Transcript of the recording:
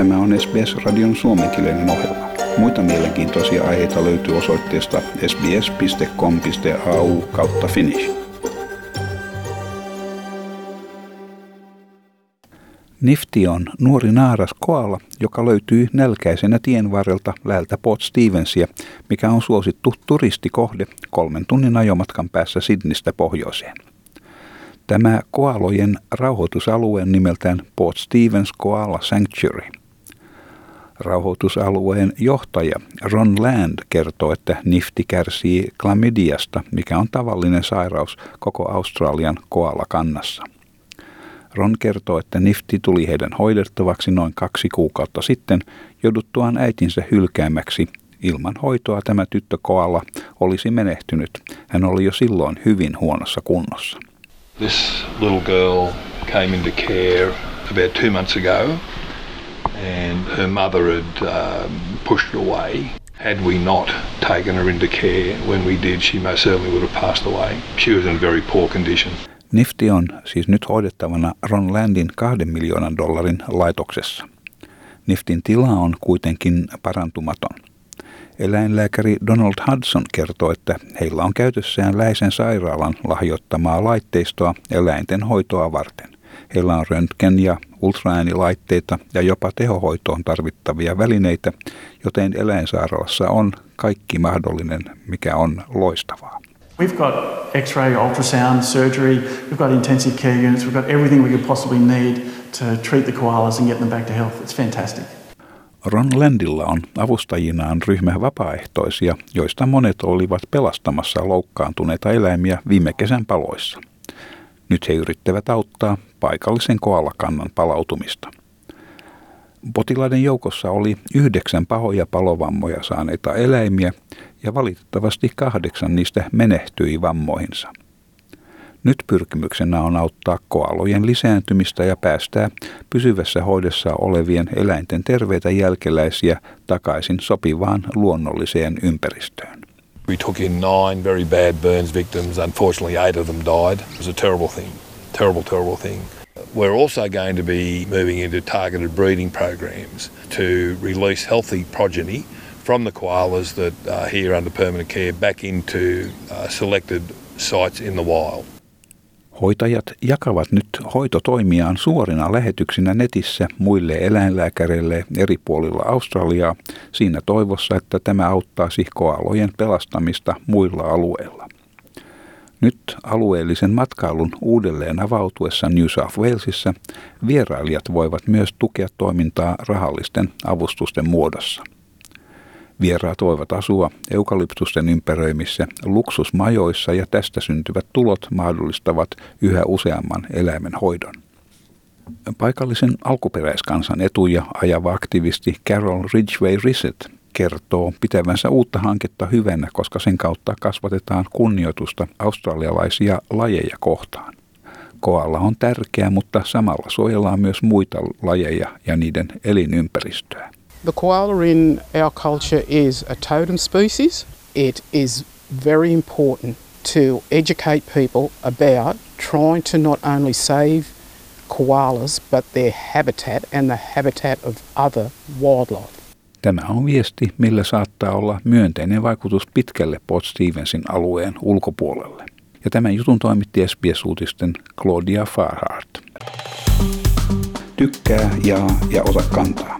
Tämä on SBS-radion suomenkielinen ohjelma. Muita mielenkiintoisia aiheita löytyy osoitteesta sbs.com.au kautta finnish. Nifti on nuori naaras koala, joka löytyy nälkäisenä tien varrelta läältä Port Stevensia, mikä on suosittu turistikohde kolmen tunnin ajomatkan päässä Sydneystä pohjoiseen. Tämä koalojen rauhoitusalue nimeltään Port Stevens Koala Sanctuary. Rauhoitusalueen johtaja Ron Land kertoo, että nifti kärsii klamydiasta, mikä on tavallinen sairaus koko Australian koalakannassa. Ron kertoo, että Nifti tuli heidän hoidettavaksi noin kaksi kuukautta sitten jouduttuaan äitinsä hylkäämäksi. Ilman hoitoa tämä tyttö koala olisi menehtynyt. Hän oli jo silloin hyvin huonossa kunnossa. This little girl came into care about two months ago and her mother had um, pushed away. Had we not taken her into care when we did, she most certainly would have passed away. She was in very poor condition. Nifti on siis nyt hoidettavana Ron Landin kahden miljoonan dollarin laitoksessa. Niftin tila on kuitenkin parantumaton. Eläinlääkäri Donald Hudson kertoo, että heillä on käytössään Läisen sairaalan lahjoittamaa laitteistoa eläinten hoitoa varten. Heillä on röntgen- ja ultraäänilaitteita ja jopa tehohoitoon tarvittavia välineitä, joten eläinsairaalassa on kaikki mahdollinen, mikä on loistavaa. We've got x-ray, ultrasound, surgery, we've got intensive care units, we've got everything we could possibly need to treat the koalas and get them back to health. It's fantastic. Ron Landilla on avustajinaan ryhmä vapaaehtoisia, joista monet olivat pelastamassa loukkaantuneita eläimiä viime kesän paloissa. Nyt he yrittävät auttaa paikallisen koalakannan palautumista. Potilaiden joukossa oli yhdeksän pahoja palovammoja saaneita eläimiä ja valitettavasti kahdeksan niistä menehtyi vammoihinsa. Nyt pyrkimyksenä on auttaa koalojen lisääntymistä ja päästää pysyvässä hoidossa olevien eläinten terveitä jälkeläisiä takaisin sopivaan luonnolliseen ympäristöön. We took in nine very bad burns victims. Unfortunately, eight of them died. It was a terrible thing. Terrible, terrible thing. We're also going to be moving into targeted breeding programs to release healthy progeny from the koalas that are here under permanent care back into uh, selected sites in the wild. Hoitajat jakavat nyt hoitotoimiaan suorina lähetyksinä netissä muille eläinlääkäreille eri puolilla Australiaa siinä toivossa, että tämä auttaisi koalojen pelastamista muilla alueilla. Nyt alueellisen matkailun uudelleen avautuessa New South Walesissa vierailijat voivat myös tukea toimintaa rahallisten avustusten muodossa. Vieraat voivat asua eukalyptusten ympäröimissä luksusmajoissa ja tästä syntyvät tulot mahdollistavat yhä useamman eläimen hoidon. Paikallisen alkuperäiskansan etuja ajava aktivisti Carol Ridgway Risset kertoo pitävänsä uutta hanketta hyvänä, koska sen kautta kasvatetaan kunnioitusta australialaisia lajeja kohtaan. Koalla on tärkeä, mutta samalla suojellaan myös muita lajeja ja niiden elinympäristöä. The koala in our culture is a totem species. It is very important to educate people about trying to not only save koalas but their habitat and the habitat of other wildlife. Tämä on viesti, millä saattaa olla myönteinen vaikutus pitkälle Port Stevensin alueen ulkopuolelle. Ja tämän jutun toimitti SBS-uutisten Claudia Farhart. Tykkää, jaa ja ota kantaa.